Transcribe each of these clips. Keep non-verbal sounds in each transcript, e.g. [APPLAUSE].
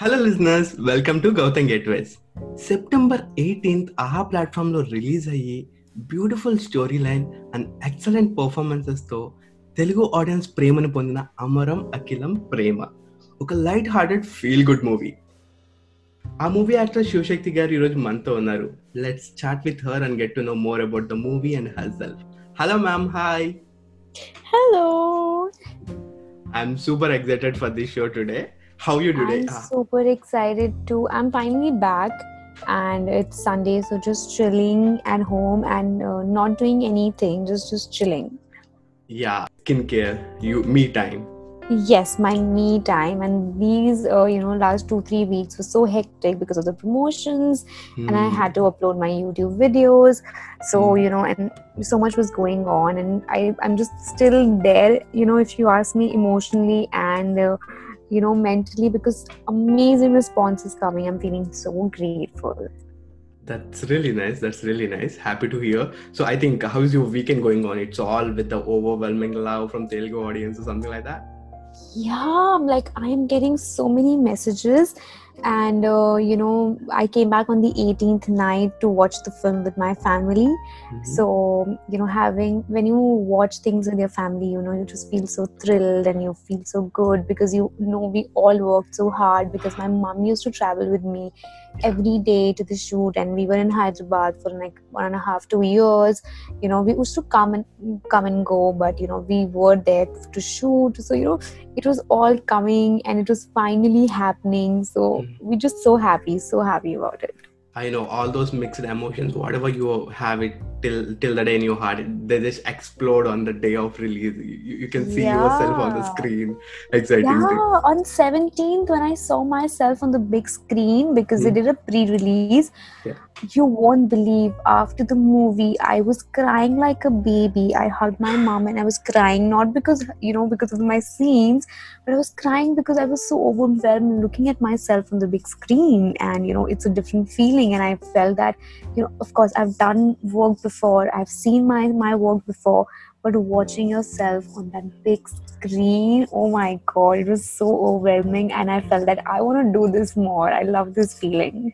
Hello listeners welcome to Gautam gateways September eighteenth Aha ప్లాట్ఫామ్లో release అయ్యి beautiful story line and excellent పర్ఫార్మెన్సెస్తో Telugu audience ప్రేమను పొందిన అమరం అఖిలం ప్రేమ. ఒక light hearted feel good movie ఆ movie actor Shivashakti garu ఈరోజు మనతో ఉన్నారు. Let's chat with her and get to know more about the movie and herself hello ma'am hi Hello. I'm super excited for this show today How are you today? I'm super excited too. I'm finally back and it's Sunday, so just chilling at home and uh, not doing anything, just just chilling. Yeah, skincare, you me time. Yes, my me time, and these uh, you know last two three weeks were so hectic because of the promotions, mm. and I had to hmm. upload my YouTube videos. So mm. you know, and so much was going on, and I I'm just still there. You know, if you ask me emotionally and. Uh, you know mentally, because amazing response is coming. I'm feeling so grateful. That's really nice. That's really nice. Happy to hear. So I think how's your weekend going on? It's all with the overwhelming love from Telugu audience or something like that. Yeah, I'm like I'm getting so many messages, and uh, you know, I came back on the 18th night to watch the film with my family. Mhm. so you know having when you watch things with your family you know you just feel so thrilled and you feel so good because you know we all worked so hard because my mom used to travel with me every day to the shoot and we were in hyderabad for like one and a half two years you know we used to come and come and go but you know we were there to shoot so you know it was all coming and it was finally happening so Mhm. We're just so happy so happy about it I know all those mixed emotions, whatever you have it till till the day in your heart, they just explode on the day of release. You, you can see yourself on the screen. Excitingly. Yeah, on 17th, when I saw myself on the big screen because they Mm. did a pre release, Yeah. You won't believe after the movie, I was crying like a baby. I hugged my mom and I was crying, not because, you know, because of my scenes, but I was crying because I was so overwhelmed looking at myself on the big screen. And, you know, it's a different feeling. And I felt that, you know, of course, I've done work before, I've seen my, my work before, but watching yourself on that big screen oh my god it was so overwhelming and i felt that i want to do this more i love this feeling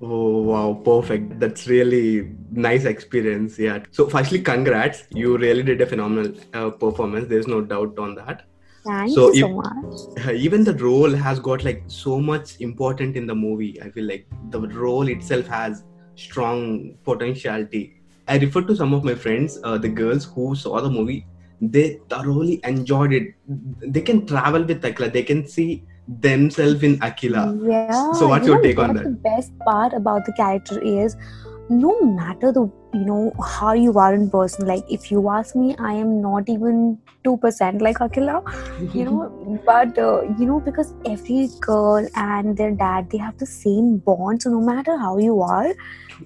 Oh wow, perfect. That's really nice experience. Yeah. So firstly, congrats. You really did a phenomenal uh, performance. There's no doubt on that. thank So you so if- much uh, even the role has got like so much important in the movie i feel like the role itself has strong potentiality i refer to some of my friends uh, the girls who saw the movie they thoroughly enjoyed it they can travel with akila they can see themselves in akila yeah So what's you your take on that? the best part about the character is no matter the you know how you are in person like if you ask me i am not even 2% like akila you know. [LAUGHS] But uh, you know because every girl and their dad they have the same bond so no matter how you are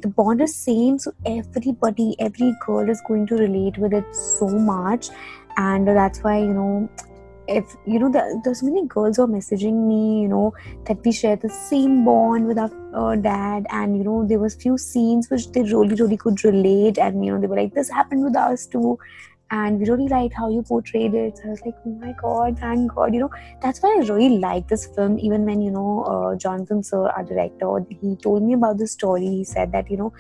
the bond is same. So everybody every girl is going to relate with it so much. And that's why you know if you know there, there's many girls who are messaging me you know that we share the same bond with our uh, dad. And you know there was few scenes which they really really could relate. And you know they were like this happened with us too. And we really liked how you portrayed it. So i was like oh my god thank god. You know that's why i really like this film. Even when you know uh, jonathan sir our director he told me about the story. He said that you know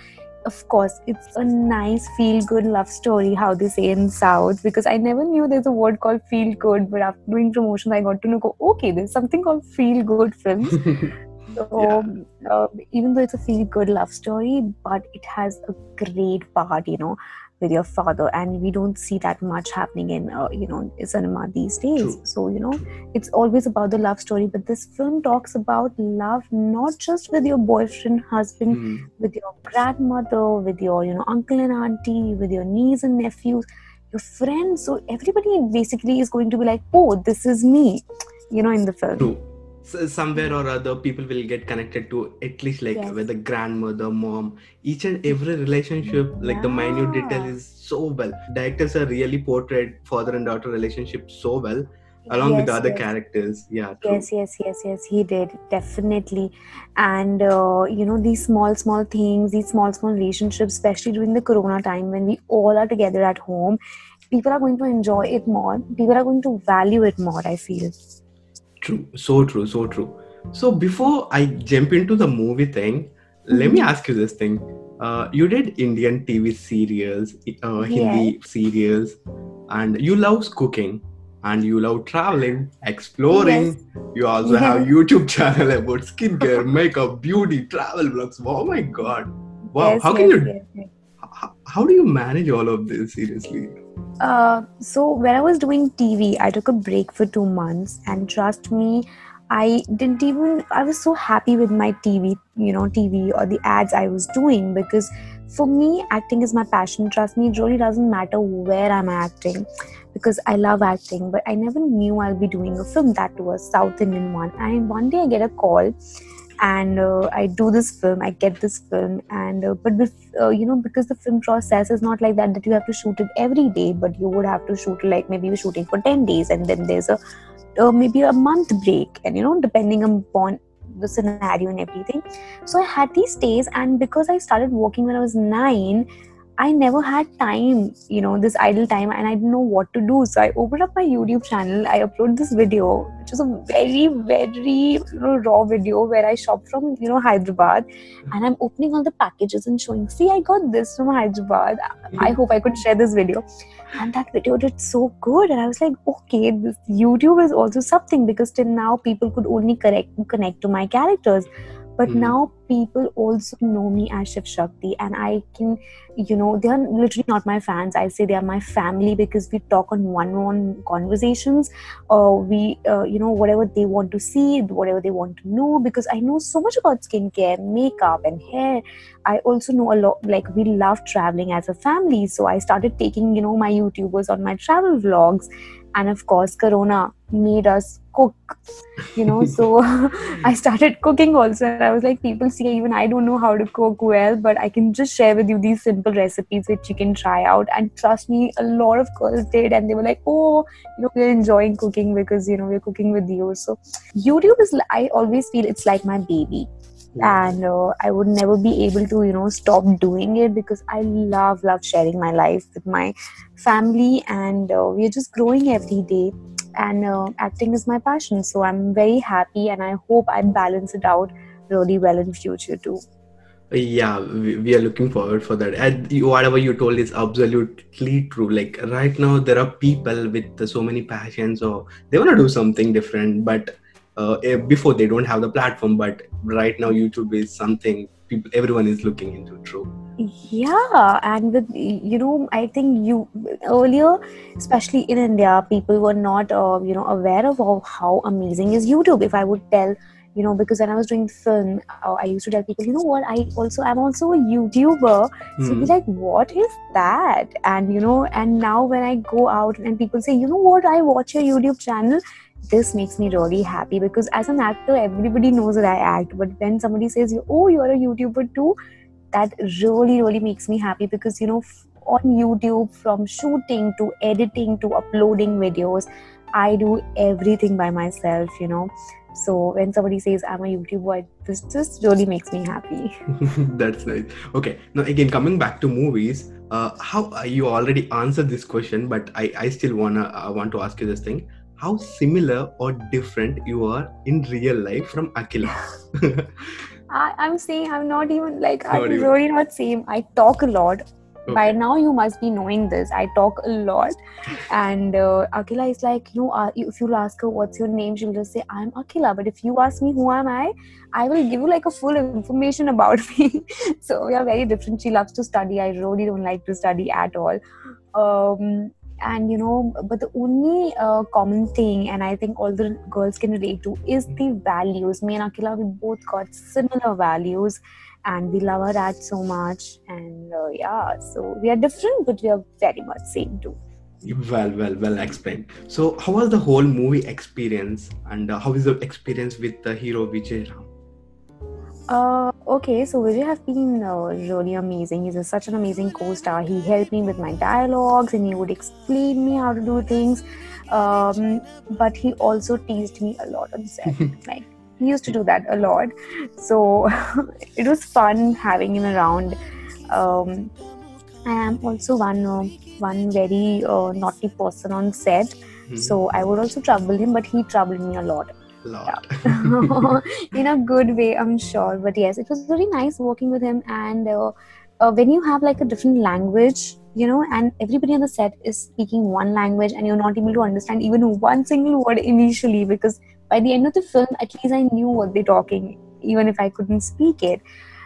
of course it's a nice feel good love story how they say in south because i never knew there's a word called feel good but after doing promotions, i got to know okay there's something called feel good films [LAUGHS] so uh, even though it's a feel good love story but it has a great part you know with your father and we don't see that much happening in uh, you know cinema these days True. so you know it's always about the love story but this film talks about love not just with your boyfriend husband Hmm. with your grandmother with your you know uncle and auntie with your niece and nephews your friends so everybody basically is going to be like oh this is me you know in the film True. So somewhere or other, people will get connected to at least like Yes. with the grandmother, mom, each and every relationship, like the minute detail is so well. Directors are really portrayed father and daughter relationship so well, along with the other yes. characters. Yeah, true. Yes, yes, yes, yes, he did definitely. And uh, you know, these small, small things, these small, small relationships, especially during the corona time when we all are together at home, people are going to enjoy it more. People are going to value it more, I feel. True, so true, so true. So before I jump into the movie thing, let me Mhm. ask you this thing. Uh, you did Indian TV serials, uh, Hindi serials, and you love cooking and you love traveling, exploring. Yes. You also have YouTube [LAUGHS] channel about skincare, makeup, beauty, travel vlogs. Oh my god! Wow, Yes, how can yes, you? How, how do you manage all of this seriously? Uh, so when I was doing TV, I took a break for two months, and trust me, I didn't even. I was so happy with my TV, you know, TV or the ads I was doing because for me, acting is my passion. Trust me, it really doesn't matter where I'm acting because I love acting. But I never knew I'll be doing a film that was South Indian one. And one day I get a call and uh, I do this film. I get this film, and uh, but this, uh, you know, because the film process is not like that that you have to shoot it every day, but you would have to shoot like maybe you're shooting for ten days, and then there's a uh, maybe a month break, and you know, depending upon the scenario and everything. So I had these days, and because I started working when I was nine. I never had time, you know, this idle time, and I didn't know what to do. So I opened up my YouTube channel. I uploaded this video, which was a very, very you know, raw video where I shop from, you know, Hyderabad, and I'm opening all the packages and showing. See, I got this from Hyderabad. I hope I could share this video. And that video did so good, and I was like, okay, this YouTube is also something because till now people could only correct connect to my characters but Mhm. now people also know me as Shiv Shakti, and I can, you know, they are literally not my fans. I say they are my family because we talk on one-on-one conversations, or we, uh, you know, whatever they want to see, whatever they want to know. Because I know so much about skincare, makeup, and hair. I also know a lot. Like we love traveling as a family, so I started taking, you know, my YouTubers on my travel vlogs, and of course, Corona made us cook you know so [LAUGHS] [LAUGHS] i started cooking also. And i was like people see even i don't know how to cook well but i can just share with you these simple recipes which you can try out. And trust me a lot of girls did and they were like oh you know we're enjoying cooking because you know we're cooking with you. So youtube is i always feel it's like my baby. And uh, i would never be able to you know stop doing it because i love love sharing my life with my family. And uh, we're just growing every day and uh, acting is my passion. So i'm very happy and i hope i balance it out really well in future too. Yeah we, are looking forward for that. And whatever you told is absolutely true. Like right now there are people with so many passions or they want to do something different but uh, before they don't have the platform but right now youtube is something people everyone is looking into true? Yeah and with you know i think you earlier especially in india people were not uh, you know aware of how, how amazing is youtube. If i would tell you know because when i was doing film uh, i used to tell people you know what? I also i'm also a youtuber. So Hmm. be like what is that? And you know and now when i go out and people say you know what? I watch your youtube channel this makes me really happy because as an actor everybody knows that i act but when somebody says oh you're a youtuber too. That really really makes me happy because you know on youtube from shooting to editing to uploading videos i do everything by myself you know. So when somebody says i'm a youtuber this just really makes me happy. [LAUGHS] That's nice. Okay, now again coming back to movies, uh, how uh, you already answered this question, but I, I still wanna I want to ask you this thing: How similar or different you are in real life from Akila? [LAUGHS] I, i'm saying i'm not even like i'm Not even. really not same. I talk a lot. By now you must be knowing this. I talk a lot. And uh, akila is like you know uh, if you ask her what's your name she'll just say i'm akila but if you ask me who am i i will give you like a full information about [LAUGHS] me. So we are very different. She loves to study. I really don't like to study at all. Um, and you know but the only uh, common thing and i think all the girls can relate to is the values me and akila we both got similar values and we love our dad so much and uh, yeah so we are different but we are very much same too Well, well, well explained. So, how was the whole movie experience, and uh, how is the experience with the hero Vijay Ram? Uh, okay so vijay has been uh, really amazing. He's a, such an amazing co-star. He helped me with my dialogues and he would explain me how to do things. Um, but he also teased me a lot on set. [LAUGHS] Like he used to do that a lot. So [LAUGHS] it was fun having him around. Um, i am also one uh, one very uh, naughty person on set. Mhm. so i would also trouble him but he troubled me a lot Lot. [LAUGHS] in a good way, I'm sure. But yes, it was very nice working with him. And uh, uh, when you have like a different language, you know, and everybody on the set is speaking one language, and you're not able to understand even one single word initially, because by the end of the film, at least I knew what they're talking, even if I couldn't speak it.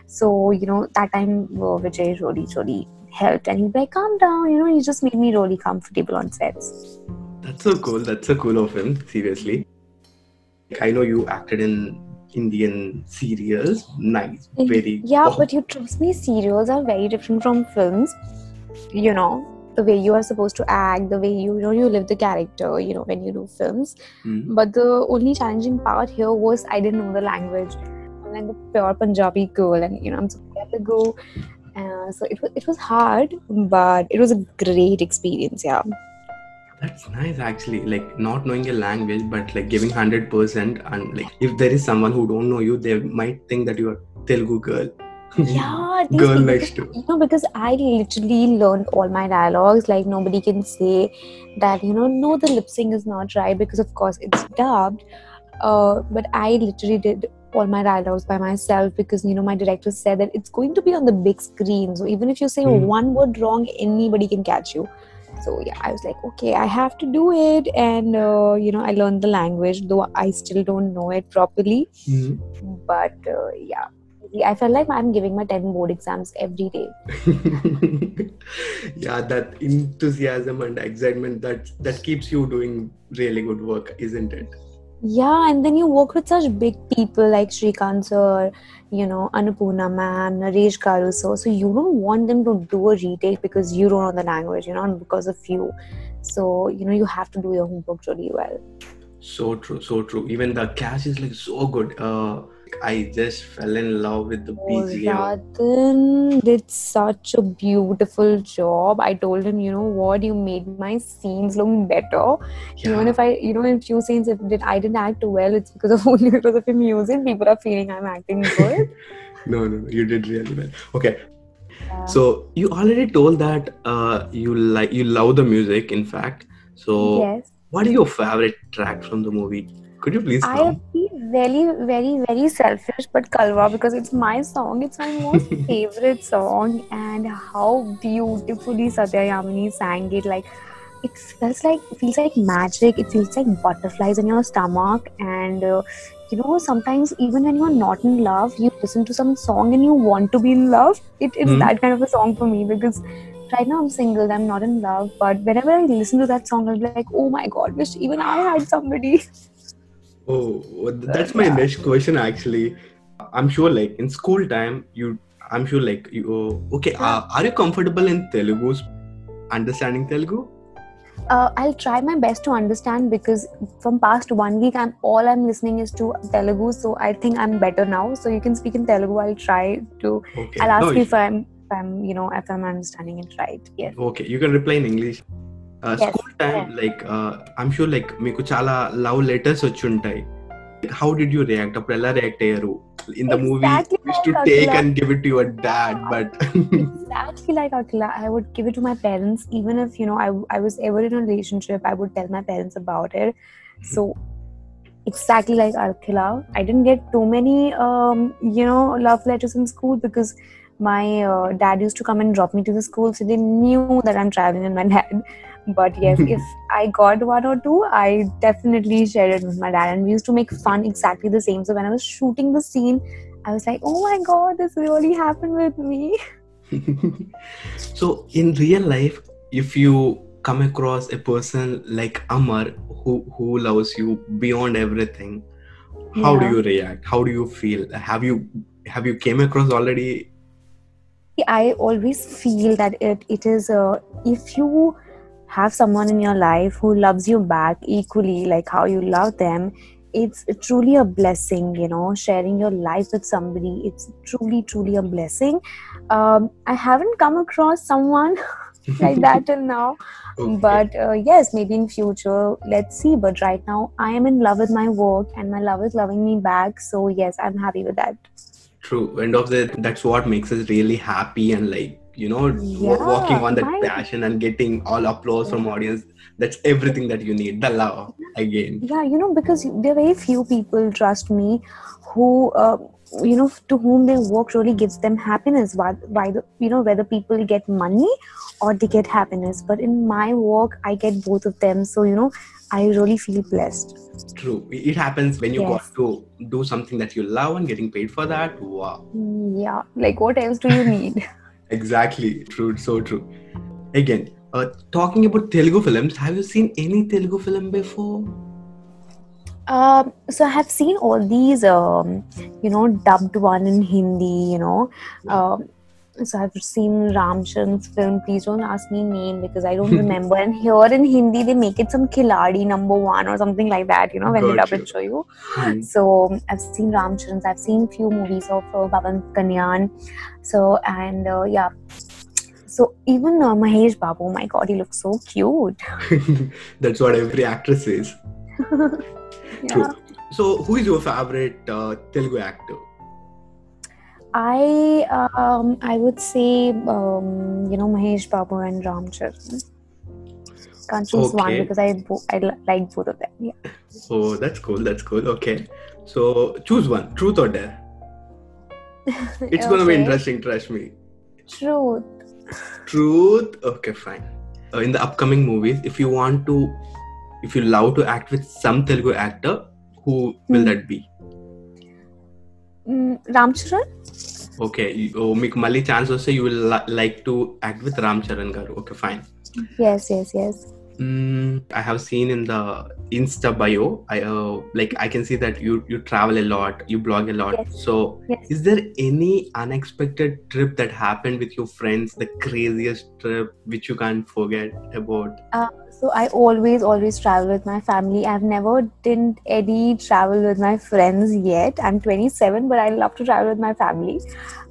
So you know, that time uh, Vijay really, really helped, and he'd be like, "Calm down," you know. He just made me really comfortable on sets. That's so cool. That's so cool of him. Seriously. I know you acted in Indian serials. Nice. Very. Yeah, but you trust me, serials are very different from films. You know, the way you are supposed to act, the way you, you know you live the character, you know, when you do films. Hmm. But the only challenging part here was I didn't know the language. I'm like a pure Punjabi girl, and you know, I'm supposed to go. Uh, so it was it was hard, but it was a great experience. Yeah. That's nice actually. Like not knowing a language, but like giving hundred percent, and like if there is someone who don't know you, they might think that you are Telugu girl. yeah [LAUGHS] Girl next door. you know because i literally learned all my dialogues like nobody can say that you know no the lip sync is not right because of course it's dubbed uh, but i literally did all my dialogues by myself because you know my director said that it's going to be on the big screen so even if you say Hmm. one word wrong anybody can catch you so yeah i was like okay i have to do it and uh, you know i learned the language though i still don't know it properly Hmm. but uh, yeah I felt like I'm giving my 10 board exams every day. [LAUGHS] yeah, that enthusiasm and excitement that that keeps you doing really good work, isn't it? Yeah, and then you work with such big people like Shrikant sir, you know, Annapurna ma'am, Naresh Caruso. So you don't want them to do a retake because you don't know the language, you know, and because of you. So, you know, you have to do your homework really well. So true, so true. Even the cast is like so good. Uh, I just fell in love with the Oh, BGM. Radhan did such a beautiful job. I told him, you know what, you made my scenes look better. Even if I, you know, in few scenes, if did I didn't act well, it's because of [LAUGHS] only because of the music. People are feeling I'm acting good. [LAUGHS] No, no, no. You did really well. Okay, Yeah. so you already told that uh, you like you love the music. In fact, so yes, what is your favorite track from the movie? Could you please I be very, very, very selfish, but Kalwa because it's my song. It's my most [LAUGHS] favorite song, and how beautifully Satya Yamini sang it. Like it feels like it feels like magic. It feels like butterflies in your stomach, and uh, you know sometimes even when you're not in love, you listen to some song and you want to be in love. It, it's Hmm. that kind of a song for me because. Right now I'm single, I'm not in love, but whenever I listen to that song, I'll be like, oh my god, wish even I had somebody. [LAUGHS] Oh, that's my next question actually. I'm sure, like in school time, you. I'm sure, like you. Okay, uh, are you comfortable in Telugu? Understanding Telugu? uh, I'll try my best to understand because from past one week, I'm all I'm listening is to Telugu. So I think I'm better now. So you can speak in Telugu. I'll try to. Okay. I'll ask no, you if I'm, if I'm, you know, if I'm understanding it right. Yes. okay you can reply in english school time like I'm sure like మీకు చాలా love letters వచ్చి ఉంటాయి how did you react అప్పుడు ఎలా react అయ్యారు in the movie wish to take and give it to your dad but exactly like అట్లా I would give it to my parents even if you know I I was ever in a relationship I would tell my parents about it so exactly like Akila. I didn't get too many, you know, love letters in school because my dad used to come and drop me to the school, so they knew that I'm traveling in my. But yes, if [LAUGHS] I got one or two, I definitely shared it with my dad, and we used to make fun exactly the same. So when I was shooting the scene, I was like, "Oh my god, this really happened with me." [LAUGHS] so in real life if you come across a person like amar who who loves you beyond everything how do you react? How do you feel? Have you have you came across already? I always feel that it it is uh, if you have someone in your life who loves you back equally like how you love them it's truly a blessing you know sharing your life with somebody. It's truly truly a blessing. Um, i haven't come across someone [LAUGHS] like that till now. [LAUGHS] Okay. but uh, yes maybe in future. Let's see. But right now i am in love with my work and my love is loving me back. So yes i'm happy with that. True. End of the that's what makes us really happy and like you know Yeah, walking on that right. passion and getting all applause from audience. That's everything that you need the love again. Yeah you know because there are very few people trust me who uh, you know to whom their work really gives them happiness. Why, why the, you know whether people get money or they get happiness. But in my work i get both of them. So you know i really feel blessed. True. It it happens when you Yes. got to do something that you love and getting paid for that. Wow. Mm, yeah. Like what else do you need [LAUGHS] exactly. True. So true. Again uh, talking about telugu films have you seen any telugu film before? Um, so I have seen all these, um, you know, dubbed one in Hindi, you know. Um, so I've seen Ramcharan's film. Please don't ask me name because I don't [LAUGHS] remember. and here in Hindi, they make it some Khiladi number one or something like that, you know, when they dub it for you. Hmm. So I've seen Ramcharan's. I've seen few movies of uh, Pawan Kalyan. So and uh, yeah. So even uh, Mahesh Babu, my God, he looks so cute. [LAUGHS] that's what every actress says [LAUGHS] Yeah. True. So, who is your favorite uh, Telugu actor? I um I would say um you know Mahesh Babu and Ram Charan. Can't choose one because I bo- I li- like both of them. Yeah. Oh, that's cool. That's cool. Okay. So, choose one. Truth or dare? [LAUGHS] It's gonna be interesting. Trust me. Truth. Truth. Okay, fine. Uh, in the upcoming movies, if you want to, if you love to act with some Telugu actor, who will Hmm. that be? Mm, Ram Charan. Okay మీకు మళ్ళీ chance వస్తే you will like to act with Ram Charan garu okay fine Yes, yes, yes. I have seen in the Insta bio, I uh, like I can see that you you travel a lot, you blog a lot. Yes. So, Yes. is there any unexpected trip that happened with your friends? The craziest trip which you can't forget about? so I always, always travel with my family. I've never didn't any travel with my friends yet. I'm 27, but I love to travel with my family.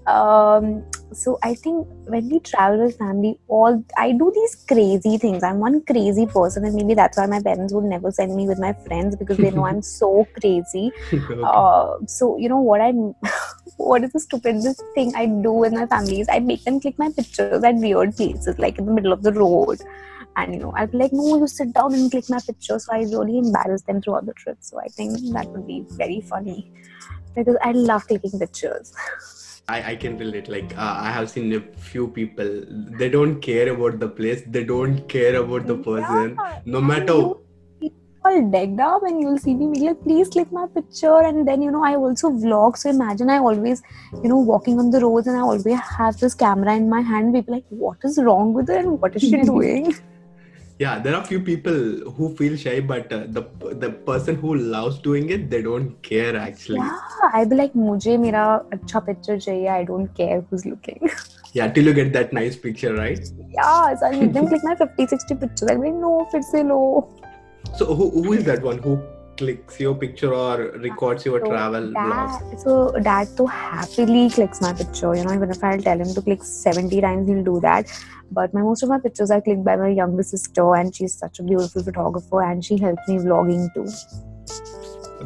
Um, so I think when we travel with family, all I do these crazy things. I'm one crazy person, and maybe that's why my parents would never send me with my friends because they know I'm [LAUGHS] so crazy. Okay. Uh, so you know what I [LAUGHS] what is the stupidest thing I do with my family is I make them click my pictures at weird places, like in the middle of the road. And you know, I'll be like, no, you sit down and click my picture. So I really embarrass them throughout the trip. So I think that would be very funny because I love taking pictures. I, I can relate. Like uh, I have seen a few people. They don't care about the place. They don't care about the person. Yeah. No matter. all decked up and you'll see me be like please click my picture and then you know i also vlog so imagine i always you know walking on the roads and i always have this camera in my hand people like what is wrong with her and what is she [LAUGHS] doing Yeah, there are few people who feel shy, but uh, the the person who loves doing it, they don't care actually. yeah i'd be like mujhe mera acha picture chahiye i don't care who's looking Yeah, till you get that nice picture, right? yeah so i'll make them click my 50 60 pictures i'll be like no fit se lo So who, who is that one who clicks your picture or records your So travel dad, so dad so happily clicks my picture. You know, even if I'll tell him to click 70 times, he'll do that. But my most of my pictures are clicked by my younger sister, and she's such a beautiful photographer, and she helps me vlogging too.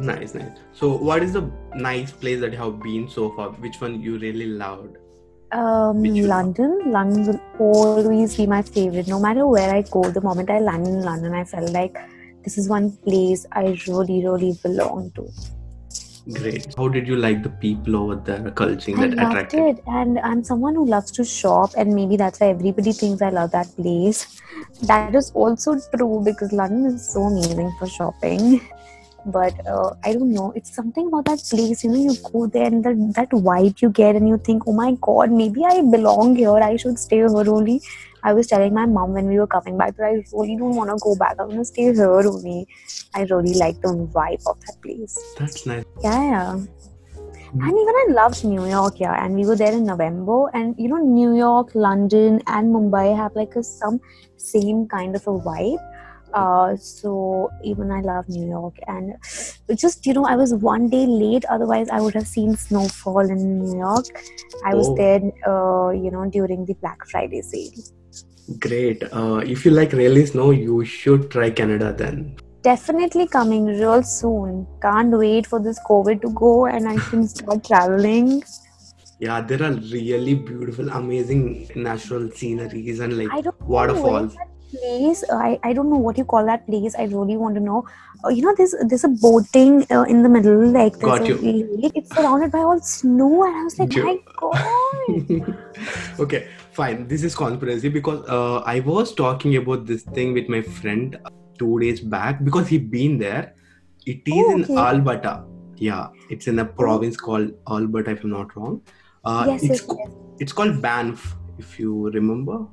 Nice, nice. So what is the nice place that you have been so far? Which one you really loved? Um, you love? London, London will always be my favorite. No matter where I go, the moment I land in London, I felt like this is one place I really, really belong to. Great. How did you like the people over there, the culture I that loved attracted? it, and I'm someone who loves to shop, and maybe that's why everybody thinks I love that place. That is also true because London is so amazing for shopping. But uh, I don't know, it's something about that place. You know, you go there and that that vibe you get, and you think, oh my god, maybe I belong here. I should stay here only. I was telling my mom when we were coming back that I really don't want to go back. I want to stay here only. I really like the vibe of that place. That's nice. Yeah, yeah. And even I loved New York, yeah. And we were there in November, and you know, New York, London, and Mumbai have like a some same kind of a vibe. Uh, so even I love New York, and just you know, I was one day late. Otherwise, I would have seen snowfall in New York. I was Oh. there, uh, you know, during the Black Friday sale. Great. Uh, if you like really snow, you should try Canada then. Definitely coming real soon. Can't wait for this COVID to go and I can [LAUGHS] start traveling. Yeah, there are really beautiful, amazing natural sceneries and like waterfalls. place. uh, I, I don't know what you call that place. I really want to know. Uh, you know, there's there's a boating uh, in the middle, like there's Got a lake. It's surrounded by all snow, and I was like, my god. [LAUGHS] okay, fine. This is conspiracy because uh, I was talking about this thing with my friend uh, two days back because he been there. It is Oh, in. Alberta. Yeah, it's in a province called Alberta, if I'm not wrong. Uh, yes, it's yes, co- yes. it's called Banff, if you remember.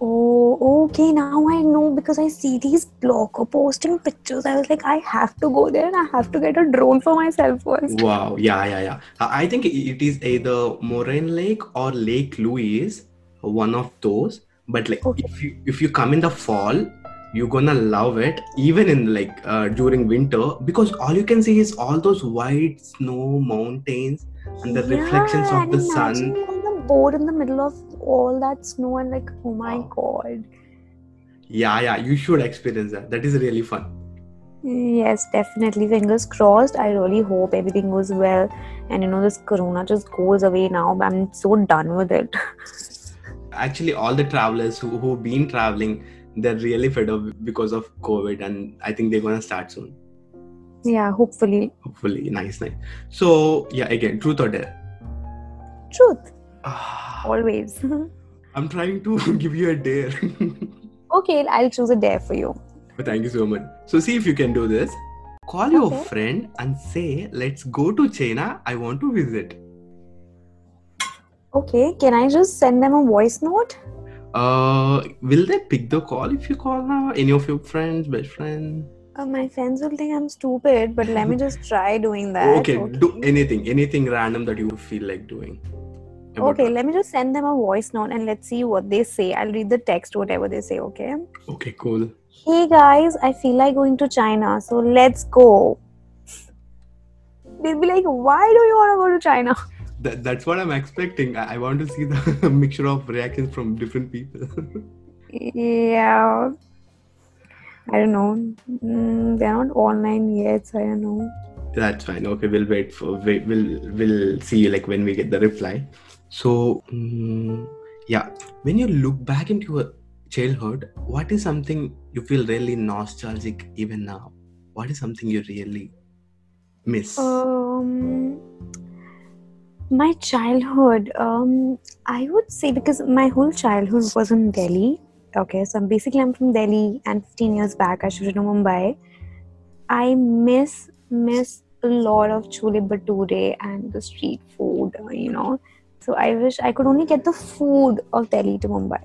Oh, okay. Now I know because I see these blogger posting pictures. I was like, I have to go there and I have to get a drone for myself first. Wow, yeah, yeah, yeah. I think it is either Moraine Lake or Lake Louise, one of those. But like, Okay. if you if you come in the fall, you're gonna love it. Even in like uh, during winter, because all you can see is all those white snow mountains and the reflections of the sun. imagine you're on the boat in the middle of all that snow and like, oh my Wow. god. Yeah, yeah, you should experience that. That is really fun. Yes, definitely. Fingers crossed. I really hope everything goes well. And you know, this corona just goes away now. I'm so done with it. [LAUGHS] Actually, all the travelers who who've been traveling, they're really fed up because of COVID, and I think they're gonna start soon. yeah, hopefully. Hopefully, nice, nice. So yeah, again, truth or dare. Truth, Ah, always. [LAUGHS] I'm trying to [LAUGHS] give you a dare. [LAUGHS] okay, I'll choose a dare for you. but Thank you so much. So see if you can do this. Call your friend and say, "Let's go to China. I want to visit." Okay, can I just send them a voice note? Uh, will they pick the call if you call now? Any of your friends, best friend? Uh, my friends will think I'm stupid, but let me just try doing that. okay, do anything, anything random that you feel like doing. Okay, that. let me just send them a voice note and let's see what they say. I'll read the text, whatever they say, okay? Okay, cool. Hey guys, I feel like going to China, so let's go. They'll be like, why do you want to go to China? [LAUGHS] That, that's what I'm expecting. I, I want to see the [LAUGHS] mixture of reactions from different people. Yeah. I don't know. Mm, they're not online yet, so I don't know. That's fine. Okay, we'll wait for wait, we'll we'll see you like when we get the reply. So mm, yeah, when you look back into your childhood, what is something you feel really nostalgic even now? What is something you really miss? Um, my childhood. Um, I would say because my whole childhood was in Delhi. Okay, so I'm basically I'm from Delhi, and 15 years back I shifted to Mumbai. I miss miss a lot of chole bhature and the street food. You know, so I wish I could only get the food of Delhi to Mumbai.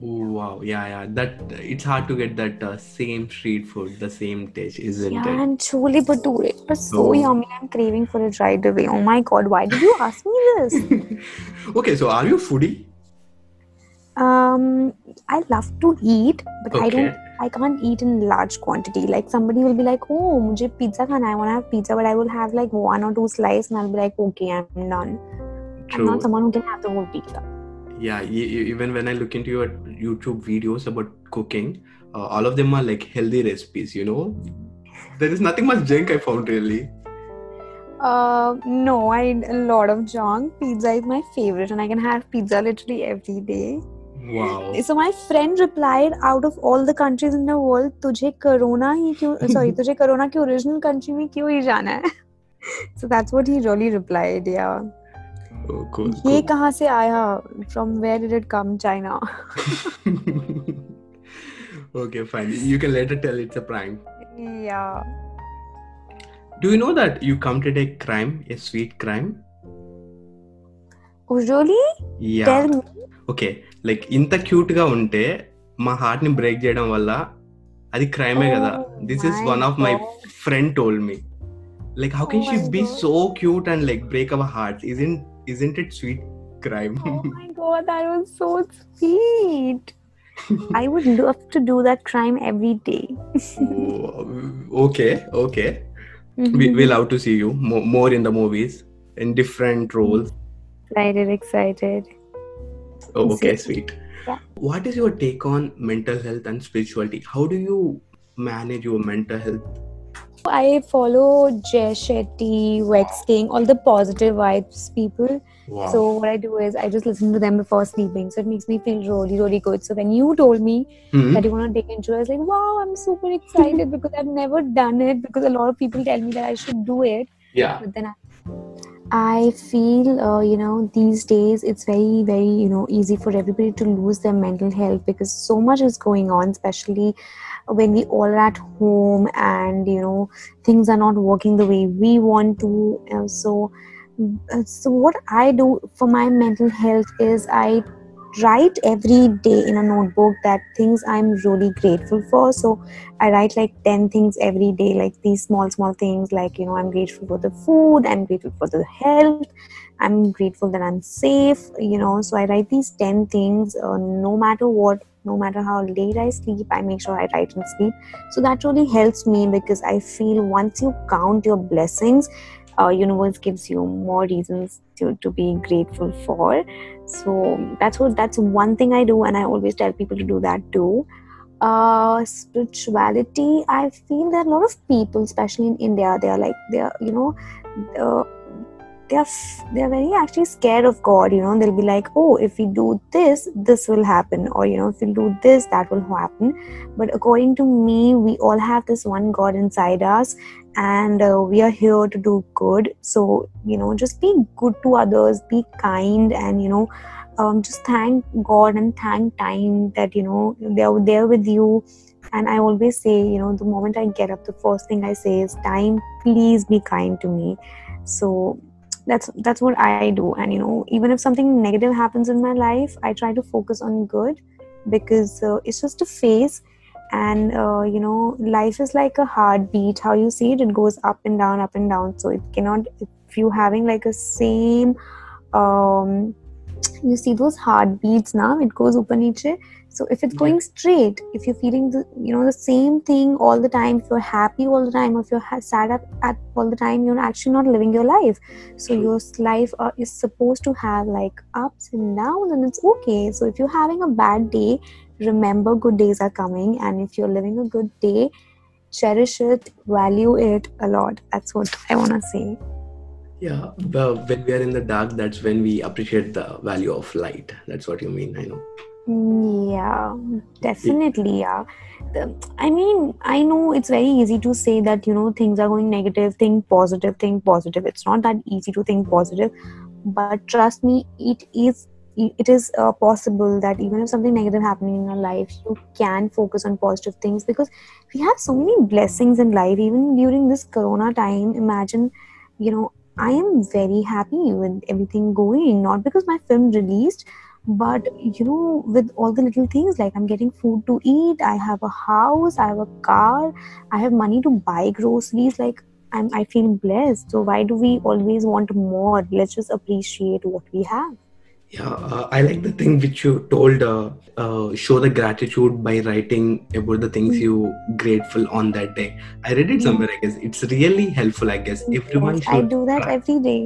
Oh, wow, yeah, yeah. That it's hard to get that uh, same street food, the same taste, isn't yeah, it? Yeah, and chole bhature it so oh. yummy. I'm craving for it right away. Oh my god, why did you ask me this? [LAUGHS] okay, so are you foodie? Um, I love to eat, but okay. I don't. I can't eat in large quantity. Like somebody will be like, "Oh, mujhe pizza khana. I want to have pizza," but I will have like one or two slices, and I'll be like, "Okay, I'm done." True. I'm not someone who can have the whole pizza yeah even when i look into your youtube videos about cooking uh, all of them are like healthy recipes you know? There is nothing much junk i found really. Uh no a lot of junk. Pizza is my favorite and i can have pizza literally every day. Wow. So my friend replied out of all the countries in the world tujhe corona hi [LAUGHS] kyun sorry tujhe corona ke original country mein kyun hi jana hai so that's what he really replied yeah. Oh, cool. ये cool. कहाँ से आया? From where did it come? China. okay, fine. You can later tell it's a prank. Yeah. Do you know that you committed a crime, a sweet crime? Oh really? Yeah. Tell me. Okay like ఇంత cute గా ఉంటే మా heart ని break చేయడం వల్ల అది క్రైమే కదా Oh this is my one of my God. Friend told me like how can Oh she my be God. So cute and like break our hearts isn't isn't it sweet crime Oh [LAUGHS] my god, that was so sweet. I would love to do that crime every day. Oh, okay okay we, mm-hmm. we love to see you more, more in the movies in different roles Excited, excited. oh, okay sweet Yeah. what is your take on mental health and spirituality how do you manage your mental health I follow Jay Shetty, Vex King, all the positive vibes people. Wow. So what I do is I just listen to them before sleeping. So it makes me feel really, really good. So when you told me Mhm. that you want to take into, I was like, wow, I'm super excited [LAUGHS] because I've never done it. Because a lot of people tell me that I should do it, Yeah. but then I, I feel, uh, you know, these days it's very, very, you know, easy for everybody to lose their mental health because so much is going on, especially when we all are at home and you know things are not working the way we want to. Uh, so, uh, so what I do for my mental health is I write every day in a notebook that things I'm really grateful for. So I write like 10 things every day, like these small, small things, like, you know, I'm grateful for the food, I'm grateful for the health, I'm grateful that I'm safe, you know. So I write these 10 things uh, no matter what, no matter how late I sleep, I make sure I write and sleep. So that really helps me because I feel once you count your blessings, uh, universe gives you more reasons to, to be grateful for so that's what that's one thing i do and i always tell people to do that too uh spirituality i feel that a lot of people especially in india they are like they are you know uh, they are they are very actually scared of god you know they'll be like oh if we do this this will happen or you know if we do this that will happen. But according to me we all have this one god inside us and uh, we are here to do good. So you know just be good to others be kind and you know um, just thank god and thank time that you know they're there with you. And i always say you know the moment i get up the first thing i say is time please be kind to me. So that's that's what i do. And you know even if something negative happens in my life i try to focus on good because uh, it's just a phase. And uh, you know life is like a heartbeat. How you see it it goes up and down up and down. So it cannot if you having like a same um you see those heartbeats now it goes up and niche so if it's going straight if you're feeling the you know the same thing all the time if you're happy all the time or if you're sad at, at all the time you're actually not living your life. So your life uh, is supposed to have like ups and downs and it's okay. So if you're having a bad day remember good days are coming. And if you're living a good day cherish it value it a lot. That's what i want to say Yeah. Well, when we are in the dark, that's when we appreciate the value of light. That's what you mean. I know. Yeah definitely yeah i mean i know it's very easy to say that you know things are going negative think positive think positive it's not that easy to think positive but trust me it is it is uh, possible that even if something negative happening in your life you can focus on positive things because we have so many blessings in life even during this corona time imagine you know i am very happy with everything going not because my film released but you know with all the little things like i'm getting food to eat i have a house i have a car i have money to buy groceries like I'm, i feel blessed. So why do we always want more? Let's just appreciate what we have Yeah, uh, I like the thing which you told. Uh, uh, show the gratitude by writing about the things Mm. you grateful on that day. I read it somewhere. I guess it's really helpful. I guess everyone Yes, i do that prac- every day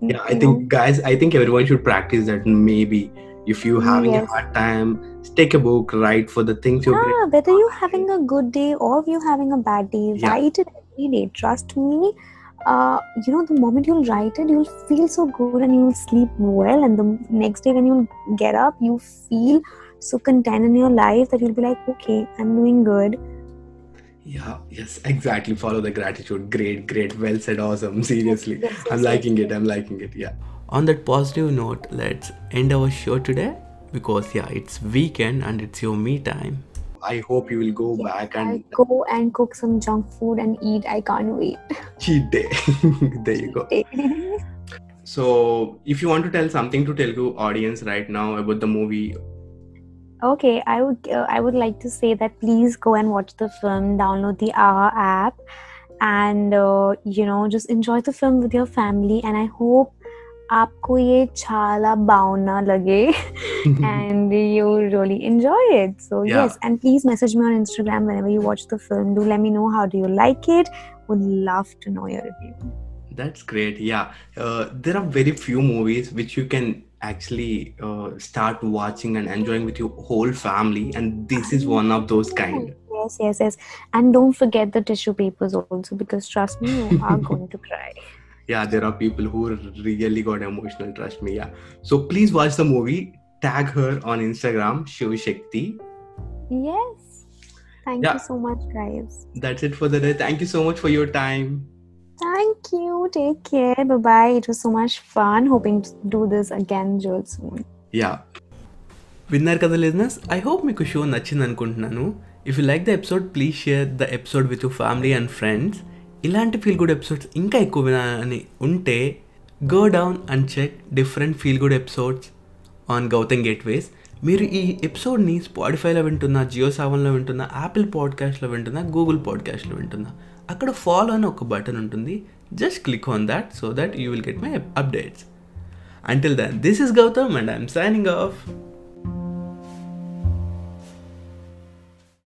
yeah, I think guys. I think everyone should practice that. Maybe if you're having a hard time, take a book, write for the things you're yeah whether you're having a good day or if you're having a bad day Yeah. write it every day trust me uh, you know the moment you'll write it you'll feel so good and you'll sleep well and the next day when you'll get up you feel so content in your life that you'll be like okay i'm doing good Yeah, yes, exactly. Follow the gratitude. Great, great. Well said. Awesome. [LAUGHS] Seriously. Yes, yes, I'm liking it. I'm liking it. Yeah. On that positive note, let's end our show today because, yeah, it's weekend and it's your me time. I hope you will go back i'll and go and cook some junk food and eat i can't wait [LAUGHS] cheat day. [LAUGHS] there you go. So, if you want to tell something to Telugu audience right now about the movie, Okay, I would uh, I would like to say that please go and watch the film, download the AHA app, and uh, you know just enjoy the film with your family. And I hope आपको ये छाला बावना लगे and you really enjoy it. So Yeah. yes, and please message me on Instagram whenever you watch the film. Do let me know how do you like it. Would love to know your review. That's great. Yeah. Uh, there are very few movies which you can actually uh, start watching and enjoying with your whole family, and this is one of those kind. Yes, yes, yes. And don't forget the tissue papers also because trust me, you are going [LAUGHS] to cry. Yeah, there are people who really got emotional, trust me. Yeah. So please watch the movie. Tag her on Instagram, Shiv Shakti. Yes. Thank Yeah. you so much, guys. That's it for the day. Thank you so much for your time. Thank you. Take care. Bye bye. It was so much fun. Hoping to do this again real soon. Yeah విన్నారు కదా లిజినెస్ I hope మీకు show నచ్చింది అనుకుంటున్నాను if you like the episode please share the episode with you family and friends ఇలాంటి feel good episodes ఇంకా ఎక్కువ వినాలని ఉంటే go down and check different feel good episodes on Gautam gateways మీరు ఈ ఎపిసోడ్ని స్పాటిఫైలో వింటున్నా జియో సెవెన్లో వింటున్నా యాపిల్ పాడ్కాస్ట్లో వింటున్నా గూగుల్ పాడ్కాస్ట్లో వింటున్నా అక్కడ ఫాలో అని ఒక బటన్ ఉంటుంది. Just click on that so that you will get my updates until then this is Gautam and I'm signing off